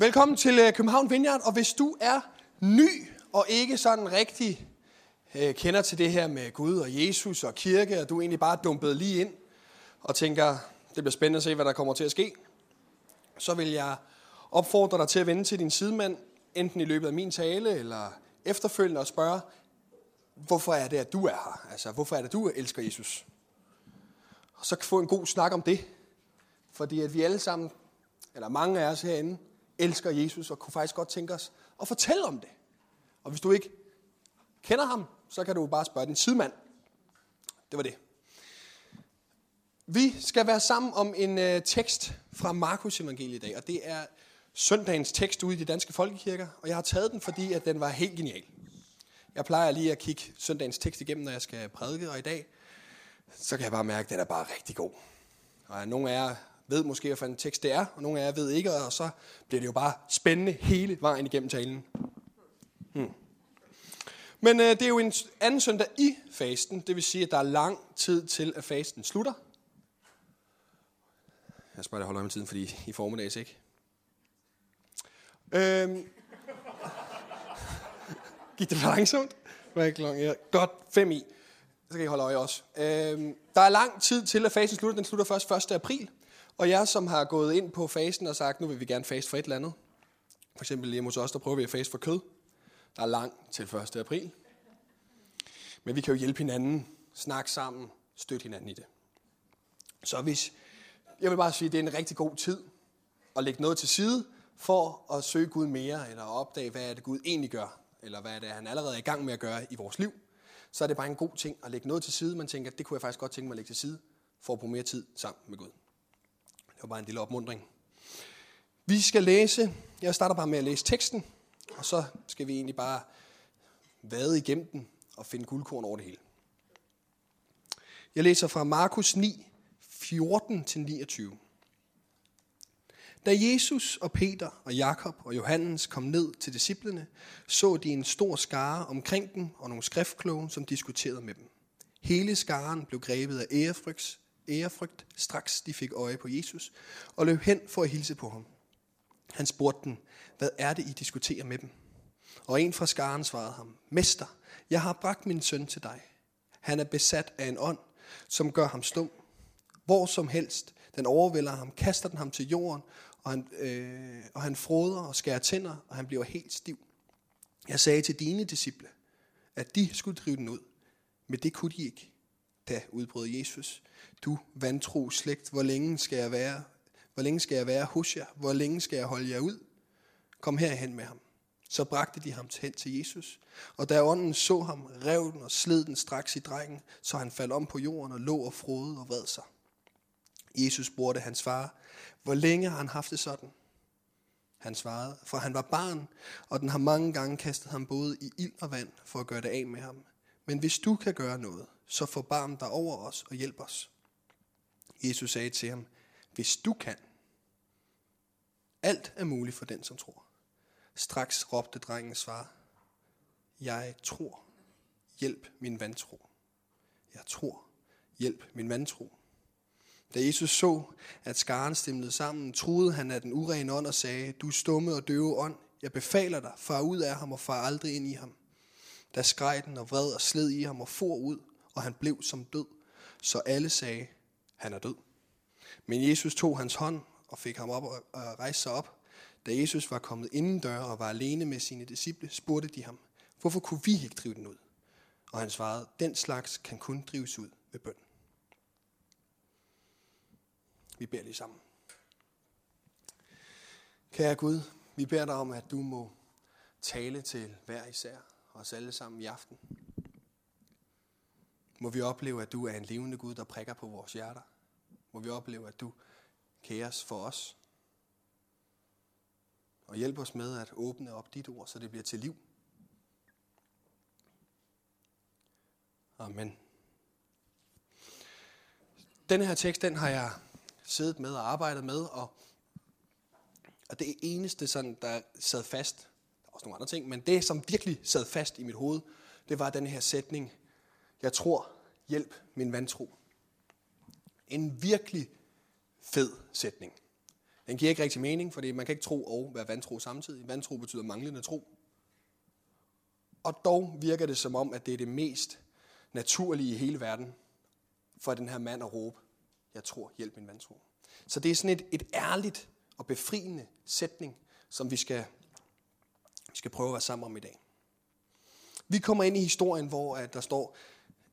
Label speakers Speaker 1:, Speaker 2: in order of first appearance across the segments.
Speaker 1: Velkommen til øh, København Vineyard, og hvis du er ny og ikke sådan rigtig øh, kender til det her med Gud og Jesus og kirke, og du er egentlig bare dumpet lige ind og tænker, det bliver spændende at se, hvad der kommer til at ske, så vil jeg opfordre dig til at vende til din sidemand, enten i løbet af min tale eller efterfølgende og spørge, hvorfor er det, at du er her? Altså, hvorfor er det, du elsker Jesus? Og så få en god snak om det. Fordi at vi alle sammen, eller mange af os herinde, elsker Jesus og kunne faktisk godt tænke os at fortælle om det. Og hvis du ikke kender ham, så kan du bare spørge din sidemand. Det var det. Vi skal være sammen om en øh, tekst fra Markus evangeliet i dag, og det er søndagens tekst ude i de danske folkekirker, og jeg har taget den, fordi at den var helt genial. Jeg plejer lige at kigge søndagens tekst igennem, når jeg skal prædike, og i dag, så kan jeg bare mærke, at den er bare rigtig god. Og nogle af jer ved måske, hvad en tekst det er, og nogle af jer ved ikke, og så bliver det jo bare spændende hele vejen igennem talen. Hmm. Men øh, det er jo en anden søndag i fasten, det vil sige, at der er lang tid til, at fasten slutter. Jeg skal bare holde øje med tiden, fordi i formiddags ikke. Øhm. Gik det for langsomt? Var ikke lang. Godt, fem i. Så kan I holde øje også. Øhm, der er lang tid til, at fasten slutter. Den slutter først 1. april. Og jeg, som har gået ind på fasten og sagt, nu vil vi gerne faste for et eller andet. For eksempel hjemme hos os, der prøver vi at faste for kød. Der er lang til 1. april. Men vi kan jo hjælpe hinanden, snakke sammen, støtte hinanden i det. Så hvis, jeg vil bare sige, at det er en rigtig god tid at lægge noget til side, for at søge Gud mere, eller opdage, hvad er det Gud egentlig gør, eller hvad er det, han allerede er i gang med at gøre i vores liv, så er det bare en god ting at lægge noget til side. Man tænker, det kunne jeg faktisk godt tænke mig at lægge til side, for at bruge mere tid sammen med Gud. Det var bare en lille opmundring. Vi skal læse, jeg starter bare med at læse teksten, og så skal vi egentlig bare vade igennem den og finde guldkorn over det hele. Jeg læser fra Markus 9, 14-29. Da Jesus og Peter og Jakob og Johannes kom ned til disciplene, så de en stor skare omkring dem og nogle skriftkloge, som diskuterede med dem. Hele skaren blev grebet af ærefrygt, ærefrygt straks de fik øje på Jesus, og løb hen for at hilse på ham. Han spurgte dem, hvad er det, I diskuterer med dem? Og en fra skaren svarede ham, Mester, jeg har bragt min søn til dig. Han er besat af en ånd, som gør ham stum. Hvor som helst, den overvælder ham, kaster den ham til jorden, og han, øh, og han froder og skærer tænder, og han bliver helt stiv. Jeg sagde til dine disciple, at de skulle drive den ud, men det kunne de ikke. Da udbrød Jesus, du vantro slægt, hvor længe skal jeg være? Hvor længe skal jeg være hos jer? Hvor længe skal jeg holde jer ud? Kom herhen med ham. Så bragte de ham hen til Jesus. Og da ånden så ham, rev den og sled den straks i drengen, så han faldt om på jorden og lå og frode og vred sig. Jesus spurgte hans far, hvor længe har han haft det sådan? Han svarede, for han var barn, og den har mange gange kastet ham både i ild og vand for at gøre det af med ham. Men hvis du kan gøre noget, så forbarm dig over os og hjælp os. Jesus sagde til ham, hvis du kan. Alt er muligt for den, som tror. Straks råbte drengens far, jeg tror, hjælp min vantro. Jeg tror, hjælp min vantro. Da Jesus så, at skaren stemlede sammen, troede han af den urene ånd og sagde, du stumme og døve ånd, jeg befaler dig, far ud af ham og far aldrig ind i ham. Da skreg den og vred og sled i ham og for ud, og han blev som død, så alle sagde, han er død. Men Jesus tog hans hånd og fik ham op og rejste sig op. Da Jesus var kommet indendør og var alene med sine disciple, spurgte de ham, hvorfor kunne vi ikke drive den ud? Og han svarede, den slags kan kun drives ud ved bøn. Vi beder lige sammen. Kære Gud, vi beder dig om, at du må tale til hver især, os alle sammen i aften. Må vi opleve, at du er en levende Gud, der prikker på vores hjerter. Må vi opleve, at du kæres for os. Og hjælp os med at åbne op dit ord, så det bliver til liv. Amen. Den her tekst, den har jeg siddet med og arbejdet med, og, og det eneste, sådan, der sad fast, der var også nogle andre ting, men det, som virkelig sad fast i mit hoved, det var den her sætning, jeg tror, hjælp min vantro. En virkelig fed sætning. Den giver ikke rigtig mening, fordi man kan ikke tro og være vantro samtidig. Vantro betyder manglende tro. Og dog virker det som om, at det er det mest naturlige i hele verden for den her mand at råbe, jeg tror, hjælp min vantro. Så det er sådan et, et ærligt og befriende sætning, som vi skal, vi skal prøve at være sammen om i dag. Vi kommer ind i historien, hvor at der står,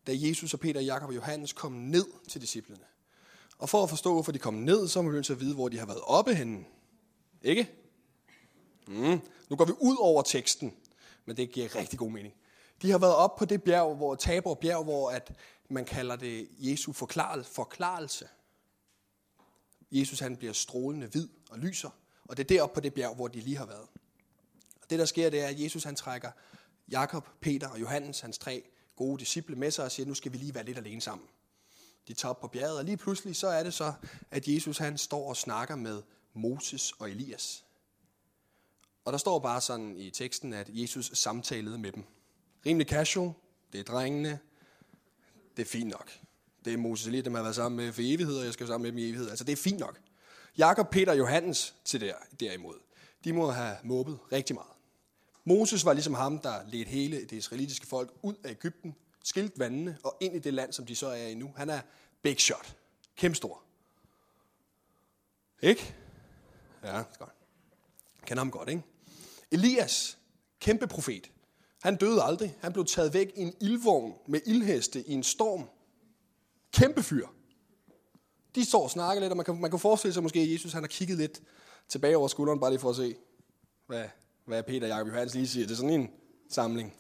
Speaker 1: da Jesus og Peter, Jakob og Johannes kom ned til disciplene. Og for at forstå, hvorfor de kom ned, så må vi nødt til at vide, hvor de har været oppe henne. Ikke? Mm. Nu går vi ud over teksten, men det giver rigtig god mening. De har været op på det bjerg, hvor Tabor bjerg, hvor at man kalder det Jesu forklarelse. Jesus han bliver strålende hvid og lyser, og det er deroppe på det bjerg, hvor de lige har været. Og det der sker, det er, at Jesus han trækker Jakob, Peter og Johannes, hans tre gode disciple med sig og siger, nu skal vi lige være lidt alene sammen. De tager op på bjerget, og lige pludselig så er det så, at Jesus han står og snakker med Moses og Elias. Og der står bare sådan i teksten, at Jesus samtalede med dem. Rimelig casual, det er drengene, det er fint nok. Det er Moses og Elias, dem har været sammen med for evighed, og jeg skal sammen med dem i evighed. Altså det er fint nok. Jakob, Peter og Johannes til der, derimod, de må have mobbet rigtig meget. Moses var ligesom ham, der ledte hele det israelitiske folk ud af Ægypten, skilt vandene og ind i det land, som de så er i nu. Han er big shot. Kæmpestor. Ikke? Ja, godt. Kender ham godt, ikke? Elias, kæmpe profet. Han døde aldrig. Han blev taget væk i en ildvogn med ildheste i en storm. Kæmpe fyr. De står og snakker lidt, og man kan, man kan forestille sig måske, at Jesus han har kigget lidt tilbage over skulderen, bare lige for at se, hvad, hvad Peter Jakob Johannes lige siger. Det er sådan en samling.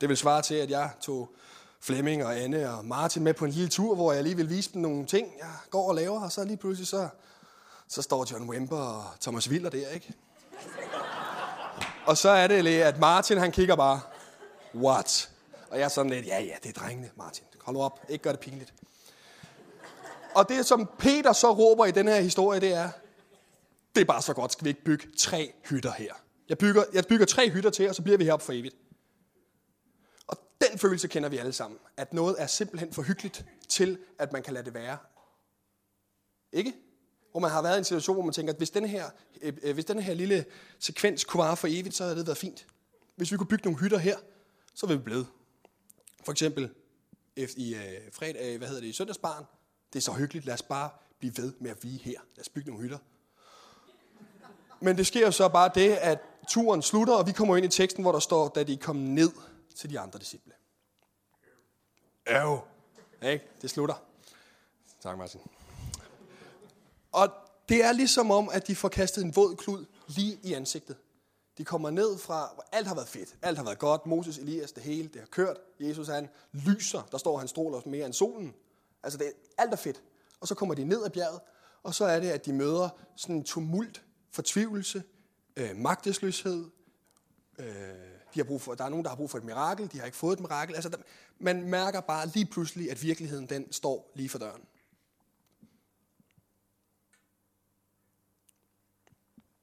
Speaker 1: Det vil svare til, at jeg tog Flemming og Anne og Martin med på en lille tur, hvor jeg lige vil vise dem nogle ting, jeg går og laver, og så lige pludselig så, så står John Wimper og Thomas Willer der, ikke? Og så er det, lige, at Martin han kigger bare, what? Og jeg er sådan lidt, ja ja, det er drengene, Martin. Hold nu op, ikke gør det pinligt. Og det, som Peter så råber i den her historie, det er, det er bare så godt, skal vi ikke bygge tre hytter her. Jeg bygger, jeg bygger tre hytter til, og så bliver vi heroppe for evigt. Og den følelse kender vi alle sammen. At noget er simpelthen for hyggeligt til, at man kan lade det være. Ikke? Hvor man har været i en situation, hvor man tænker, at hvis den her, øh, øh hvis den her lille sekvens kunne vare for evigt, så havde det været fint. Hvis vi kunne bygge nogle hytter her, så ville vi blive. For eksempel i øh, fredag, øh, hvad hedder det, i søndagsbarn. Det er så hyggeligt, lad os bare blive ved med at blive her. Lad os bygge nogle hytter. Men det sker jo så bare det, at turen slutter, og vi kommer ind i teksten, hvor der står, da de kom ned til de andre disciple. Øv. Ikke? Det slutter. Tak, Martin. Og det er ligesom om, at de får kastet en våd klud lige i ansigtet. De kommer ned fra, hvor alt har været fedt. Alt har været godt. Moses, Elias, det hele, det har kørt. Jesus, han lyser. Der står, han stråler mere end solen. Altså, det, alt er fedt. Og så kommer de ned ad bjerget, og så er det, at de møder sådan en tumult, fortvivlelse, øh, magtesløshed. Øh, de har brug for, der er nogen, der har brug for et mirakel. De har ikke fået et mirakel. Altså, der, man mærker bare lige pludselig, at virkeligheden den står lige for døren.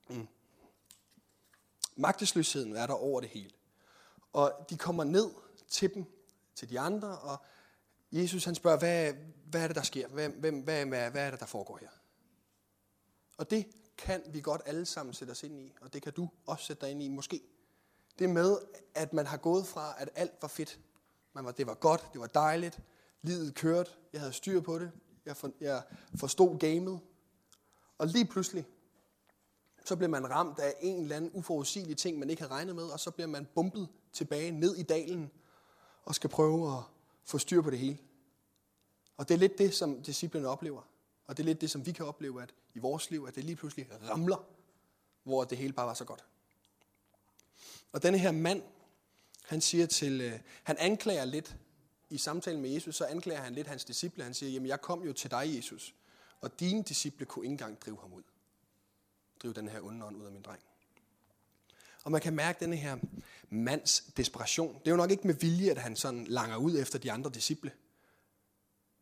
Speaker 1: Mm. Magtesløsheden er der over det hele. Og de kommer ned til dem, til de andre, og Jesus han spørger, hvad, hvad er det, der sker? Hvem, hvem, hvad, hvad, hvad er det, der foregår her? Og det kan vi godt alle sammen sætte os ind i, og det kan du også sætte dig ind i måske. Det med, at man har gået fra, at alt var fedt. Man var, det var godt, det var dejligt, livet kørte, jeg havde styr på det, jeg, for, jeg forstod gamet. Og lige pludselig, så bliver man ramt af en eller anden uforudsigelig ting, man ikke havde regnet med, og så bliver man bumpet tilbage ned i dalen, og skal prøve at få styr på det hele. Og det er lidt det, som disciplinen oplever. Og det er lidt det, som vi kan opleve at i vores liv, at det lige pludselig ramler, hvor det hele bare var så godt. Og denne her mand, han siger til, øh, han anklager lidt i samtalen med Jesus, så anklager han lidt hans disciple. Han siger, jamen jeg kom jo til dig, Jesus, og dine disciple kunne ikke engang drive ham ud. Drive den her onde ånd ud af min dreng. Og man kan mærke denne her mands desperation. Det er jo nok ikke med vilje, at han sådan langer ud efter de andre disciple.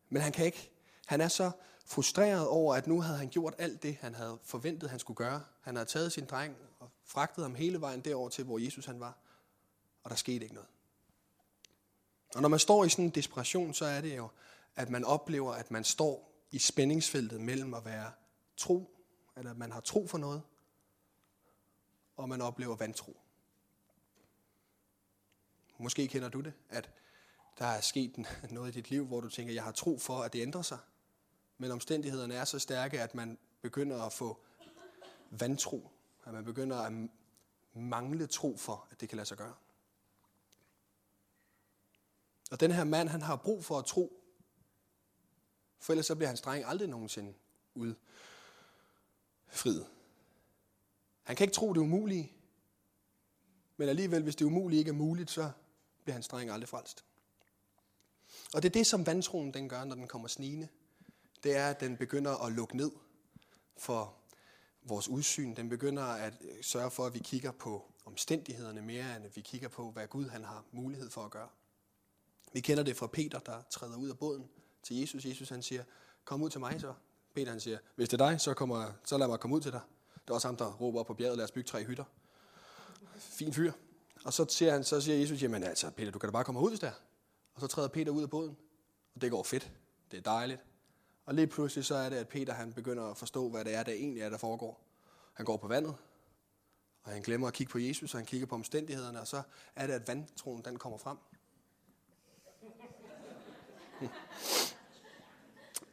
Speaker 1: Men han kan ikke. Han er så frustreret over, at nu havde han gjort alt det, han havde forventet, han skulle gøre. Han havde taget sin dreng og fragtet ham hele vejen derover til, hvor Jesus han var. Og der skete ikke noget. Og når man står i sådan en desperation, så er det jo, at man oplever, at man står i spændingsfeltet mellem at være tro eller at man har tro for noget, og man oplever vantro. Måske kender du det, at der er sket noget i dit liv, hvor du tænker, jeg har tro for, at det ændrer sig. Men omstændighederne er så stærke, at man begynder at få vantro. At man begynder at mangle tro for, at det kan lade sig gøre. Og den her mand, han har brug for at tro, for ellers så bliver hans dreng aldrig nogensinde ud udfriet. Han kan ikke tro det umulige, men alligevel, hvis det umulige ikke er muligt, så bliver hans dreng aldrig frelst. Og det er det, som vantroen den gør, når den kommer snigende. Det er, at den begynder at lukke ned for vores udsyn. Den begynder at øh, sørge for, at vi kigger på omstændighederne mere, end at vi kigger på, hvad Gud han har mulighed for at gøre. Vi kender det fra Peter, der træder ud af båden til Jesus. Jesus han siger, kom ud til mig så. Peter han siger, hvis det er dig, så, kommer, så lad mig komme ud til dig. Det er også ham, der råber op på bjerget, lad os bygge tre hytter. Fin fyr. Og så siger, han, så siger Jesus, jamen altså, Peter, du kan da bare komme ud, hvis der. Og så træder Peter ud af båden, og det går fedt. Det er dejligt. Og lige pludselig så er det, at Peter han begynder at forstå, hvad det er, der egentlig er, der foregår. Han går på vandet, og han glemmer at kigge på Jesus, og han kigger på omstændighederne, og så er det, at vandtroen den kommer frem.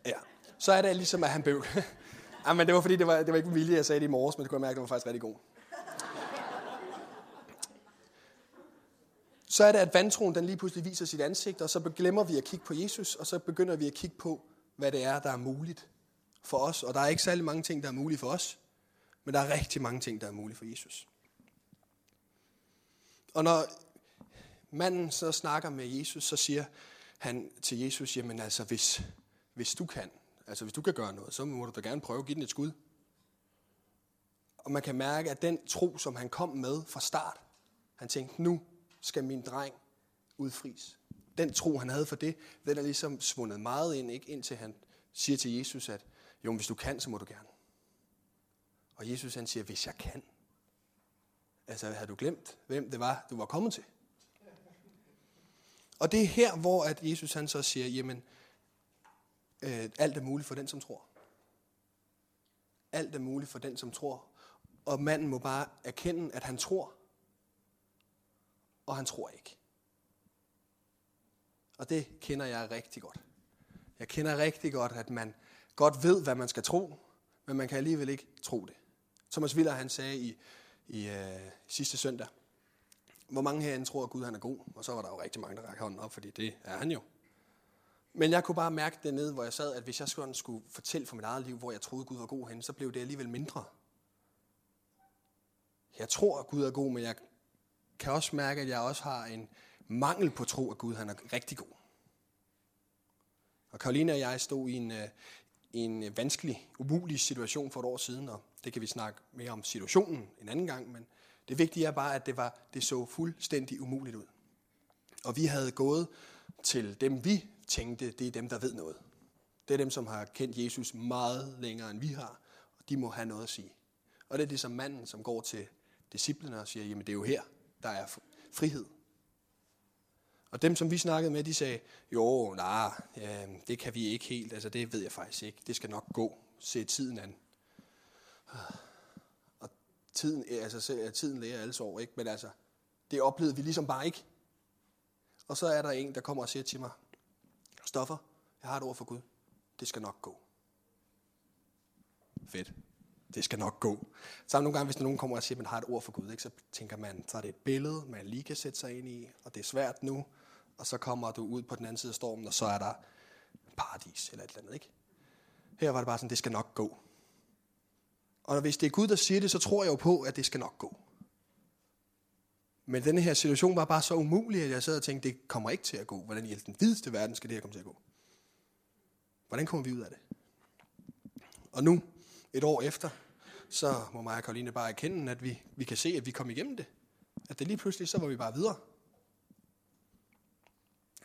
Speaker 1: Ja. Så er det ligesom, at han bøv. ja, men det var fordi, det var, det var ikke en vilje, jeg sagde det i morges, men det kunne jeg mærke, det var faktisk rigtig god. Så er det, at vandtroen den lige pludselig viser sit ansigt, og så glemmer vi at kigge på Jesus, og så begynder vi at kigge på, hvad det er, der er muligt for os. Og der er ikke særlig mange ting, der er mulige for os, men der er rigtig mange ting, der er mulige for Jesus. Og når manden så snakker med Jesus, så siger han til Jesus, jamen altså, hvis, hvis du kan, altså hvis du kan gøre noget, så må du da gerne prøve at give den et skud. Og man kan mærke, at den tro, som han kom med fra start, han tænkte, nu skal min dreng udfries. Den tro, han havde for det, den er ligesom svundet meget ind, ikke? indtil han siger til Jesus, at jo, hvis du kan, så må du gerne. Og Jesus han siger, hvis jeg kan. Altså, har du glemt, hvem det var, du var kommet til? Og det er her, hvor at Jesus han så siger, jamen, øh, alt er muligt for den, som tror. Alt er muligt for den, som tror. Og manden må bare erkende, at han tror, og han tror ikke. Og det kender jeg rigtig godt. Jeg kender rigtig godt, at man godt ved, hvad man skal tro, men man kan alligevel ikke tro det. Thomas Willer han sagde i, i øh, sidste søndag, hvor mange herinde tror, at Gud han er god? Og så var der jo rigtig mange, der rækker hånden op, fordi det er han jo. Men jeg kunne bare mærke det nede, hvor jeg sad, at hvis jeg skulle, skulle fortælle for mit eget liv, hvor jeg troede, Gud var god henne, så blev det alligevel mindre. Jeg tror, at Gud er god, men jeg kan også mærke, at jeg også har en mangel på tro, at Gud han er rigtig god. Og Karoline og jeg stod i en, øh, i en øh, vanskelig, umulig situation for et år siden, og det kan vi snakke mere om situationen en anden gang, men det vigtige er bare, at det, var, det så fuldstændig umuligt ud. Og vi havde gået til dem, vi tænkte, det er dem, der ved noget. Det er dem, som har kendt Jesus meget længere, end vi har, og de må have noget at sige. Og det er ligesom manden, som går til disciplene og siger, jamen det er jo her, der er frihed. Og dem, som vi snakkede med, de sagde, jo, nej, ja, det kan vi ikke helt, altså det ved jeg faktisk ikke, det skal nok gå, se tiden an. Og tiden, altså, tiden lærer alle sår, ikke? men altså, det oplevede vi ligesom bare ikke. Og så er der en, der kommer og siger til mig, Stoffer, jeg har et ord for Gud. Det skal nok gå. Fedt. Det skal nok gå. Så nogle gange, hvis nogen kommer og siger, at man har et ord for Gud, ikke, så tænker man, så er det et billede, man lige kan sætte sig ind i, og det er svært nu, og så kommer du ud på den anden side af stormen, og så er der paradis eller et eller andet. Ikke? Her var det bare sådan, det skal nok gå. Og hvis det er Gud, der siger det, så tror jeg jo på, at det skal nok gå. Men denne her situation var bare så umulig, at jeg sad og tænkte, det kommer ikke til at gå. Hvordan i den videste verden skal det her komme til at gå? Hvordan kommer vi ud af det? Og nu, et år efter, så må mig og Karoline bare erkende, at vi, vi kan se, at vi kom igennem det. At det lige pludselig, så var vi bare videre.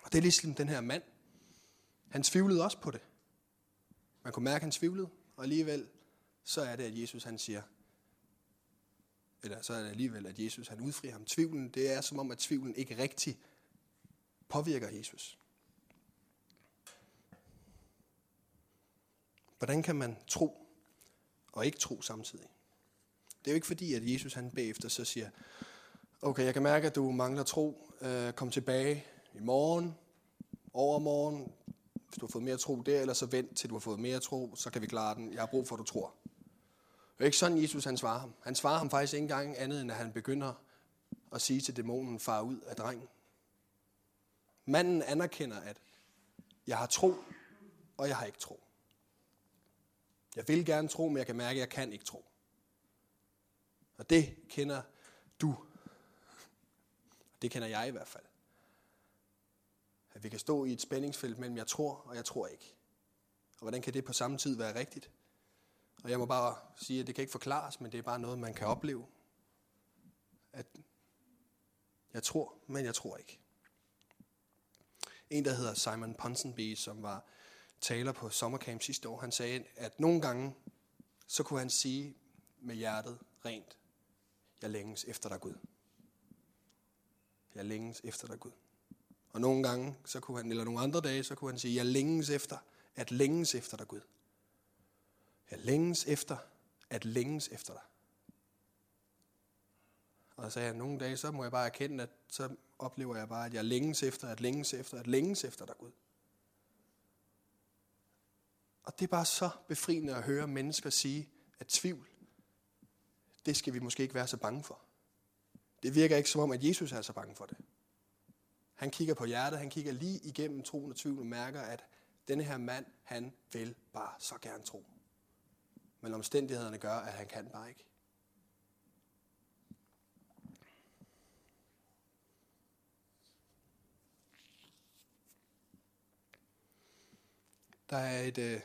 Speaker 1: Og det er ligesom den her mand. Han tvivlede også på det. Man kunne mærke, at han tvivlede, og alligevel så er det, at Jesus han siger, eller så er det alligevel, at Jesus han udfrier ham. Tvivlen, det er som om, at tvivlen ikke rigtig påvirker Jesus. Hvordan kan man tro og ikke tro samtidig. Det er jo ikke fordi, at Jesus han bagefter så siger, okay, jeg kan mærke, at du mangler tro. Øh, kom tilbage i morgen, overmorgen, hvis du har fået mere tro der, eller så vent til du har fået mere tro, så kan vi klare den. Jeg har brug for, at du tror. Det er ikke sådan, Jesus han svarer ham. Han svarer ham faktisk ikke engang andet, end at han begynder at sige til dæmonen, far ud af drengen. Manden anerkender, at jeg har tro, og jeg har ikke tro. Jeg vil gerne tro, men jeg kan mærke, at jeg kan ikke tro. Og det kender du. Det kender jeg i hvert fald. At vi kan stå i et spændingsfelt mellem jeg tror og jeg tror ikke. Og hvordan kan det på samme tid være rigtigt? Og jeg må bare sige, at det kan ikke forklares, men det er bare noget, man kan opleve. At jeg tror, men jeg tror ikke. En, der hedder Simon Ponsonby, som var taler på sommercamp sidste år, han sagde, at nogle gange, så kunne han sige med hjertet rent, jeg længes efter dig Gud. Jeg længes efter dig Gud. Og nogle gange, så kunne han, eller nogle andre dage, så kunne han sige, jeg længes efter, at længes efter dig Gud. Jeg længes efter, at længes efter dig. Og så sagde han, nogle dage, så må jeg bare erkende, at så oplever jeg bare, at jeg længes efter, at længes efter, at længes efter dig Gud. Og det er bare så befriende at høre mennesker sige, at tvivl, det skal vi måske ikke være så bange for. Det virker ikke som om, at Jesus er så bange for det. Han kigger på hjertet, han kigger lige igennem troen og tvivl og mærker, at denne her mand, han vil bare så gerne tro. Men omstændighederne gør, at han kan bare ikke. Der er et, øh,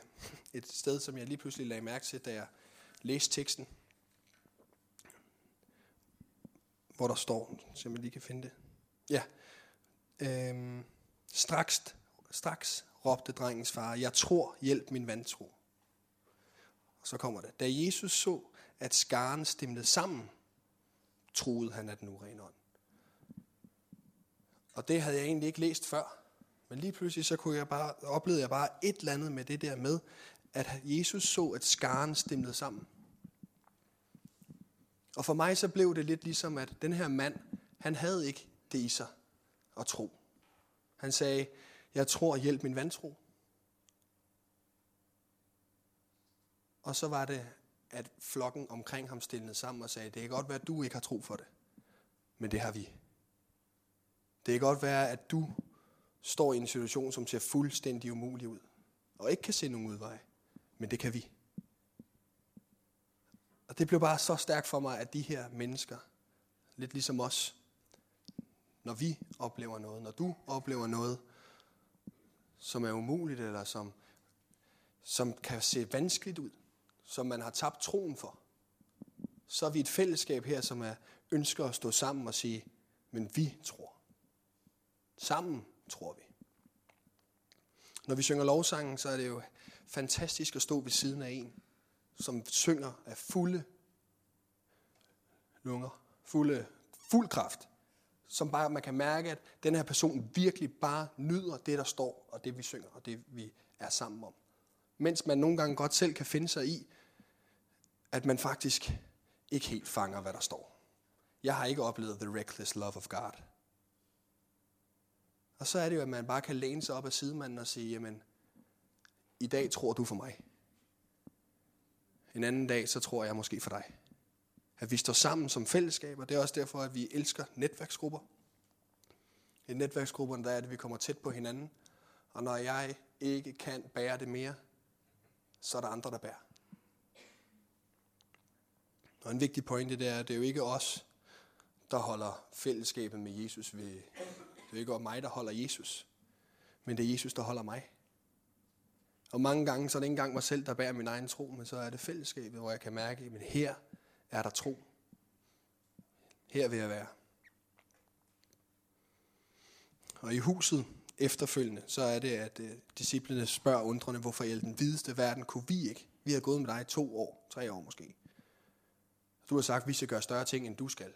Speaker 1: et sted, som jeg lige pludselig lagde mærke til, da jeg læste teksten, hvor der står, så man lige kan finde det. Ja. Øhm, straks, straks råbte drengens far, jeg tror, hjælp min vantro. Og så kommer det. Da Jesus så, at skaren stemte sammen, troede han, at den urene ånd. Og det havde jeg egentlig ikke læst før. Men lige pludselig så kunne jeg bare, oplevede jeg bare et eller andet med det der med, at Jesus så, at skaren stemte sammen. Og for mig så blev det lidt ligesom, at den her mand, han havde ikke det i sig at tro. Han sagde, jeg tror, hjælp min vantro. Og så var det, at flokken omkring ham stillede sammen og sagde, det kan godt være, at du ikke har tro for det, men det har vi. Det kan godt være, at du står i en situation, som ser fuldstændig umulig ud, og ikke kan se nogen udvej, men det kan vi. Og det blev bare så stærkt for mig, at de her mennesker, lidt ligesom os, når vi oplever noget, når du oplever noget, som er umuligt, eller som, som kan se vanskeligt ud, som man har tabt troen for, så er vi et fællesskab her, som er, ønsker at stå sammen og sige, men vi tror. Sammen tror vi. Når vi synger lovsangen, så er det jo fantastisk at stå ved siden af en, som synger af fulde lunger, fulde, fuld kraft, som bare man kan mærke, at den her person virkelig bare nyder det, der står, og det vi synger, og det vi er sammen om. Mens man nogle gange godt selv kan finde sig i, at man faktisk ikke helt fanger, hvad der står. Jeg har ikke oplevet the reckless love of God. Og så er det jo, at man bare kan læne sig op af sidemanden og sige, jamen, i dag tror du for mig. En anden dag, så tror jeg måske for dig. At vi står sammen som fællesskab, og det er også derfor, at vi elsker netværksgrupper. I netværksgrupperne, der er det, at vi kommer tæt på hinanden. Og når jeg ikke kan bære det mere, så er der andre, der bærer. Og en vigtig pointe det er, at det er jo ikke os, der holder fællesskabet med Jesus ved. Det er jo ikke mig, der holder Jesus, men det er Jesus, der holder mig. Og mange gange, så er det ikke engang mig selv, der bærer min egen tro, men så er det fællesskabet, hvor jeg kan mærke, at her er der tro. Her vil jeg være. Og i huset efterfølgende, så er det, at øh, disciplene spørger undrende, hvorfor i den videste verden kunne vi ikke. Vi har gået med dig i to år, tre år måske. Du har sagt, at vi skal gøre større ting, end du skal.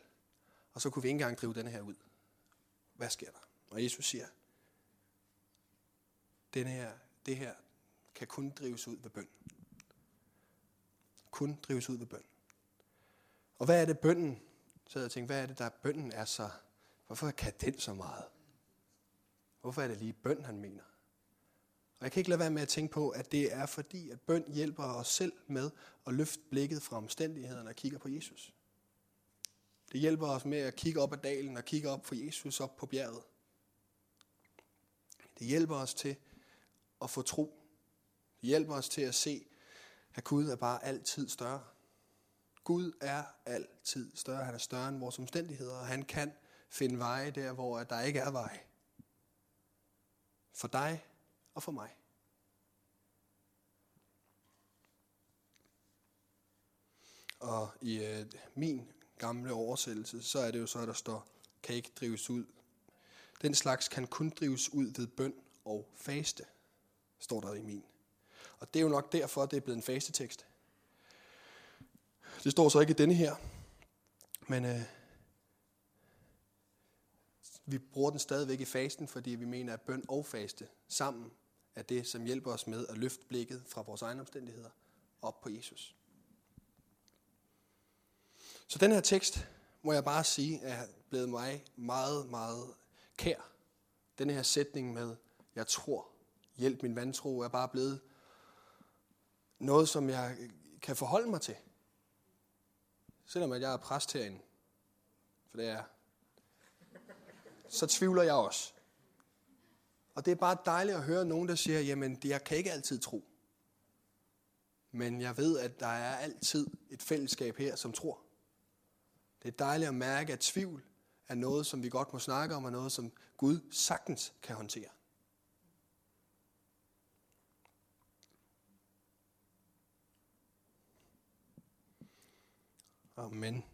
Speaker 1: Og så kunne vi ikke engang drive den her ud. Hvad sker der? Og Jesus siger, den her, det her kan kun drives ud ved bøn. kun drives ud ved bøn. Og hvad er det bønden? Så jeg tænkte, hvad er det, der bønden er så... Hvorfor kan den så meget? Hvorfor er det lige bøn, han mener? Og jeg kan ikke lade være med at tænke på, at det er fordi, at bøn hjælper os selv med at løfte blikket fra omstændighederne og kigger på Jesus. Det hjælper os med at kigge op ad dalen og kigge op for Jesus op på bjerget. Det hjælper os til at få tro. Det hjælper os til at se, at Gud er bare altid større. Gud er altid større. Han er større end vores omstændigheder, og han kan finde veje der, hvor der ikke er vej. For dig og for mig. Og i øh, min gamle oversættelse, så er det jo så, at der står, kan ikke drives ud. Den slags kan kun drives ud ved bøn og faste, står der i min. Og det er jo nok derfor, at det er blevet en fastetekst. Det står så ikke i denne her, men øh, vi bruger den stadigvæk i fasten, fordi vi mener, at bøn og faste sammen er det, som hjælper os med at løfte blikket fra vores egne omstændigheder op på Jesus. Så den her tekst, må jeg bare sige, er blevet mig meget, meget kær. Den her sætning med, jeg tror, hjælp min vantro, er bare blevet noget, som jeg kan forholde mig til. Selvom at jeg er præst herinde, for det er så tvivler jeg også. Og det er bare dejligt at høre nogen, der siger, jamen jeg kan ikke altid tro. Men jeg ved, at der er altid et fællesskab her, som tror. Det er dejligt at mærke, at tvivl er noget, som vi godt må snakke om, og noget, som Gud sagtens kan håndtere. Amen.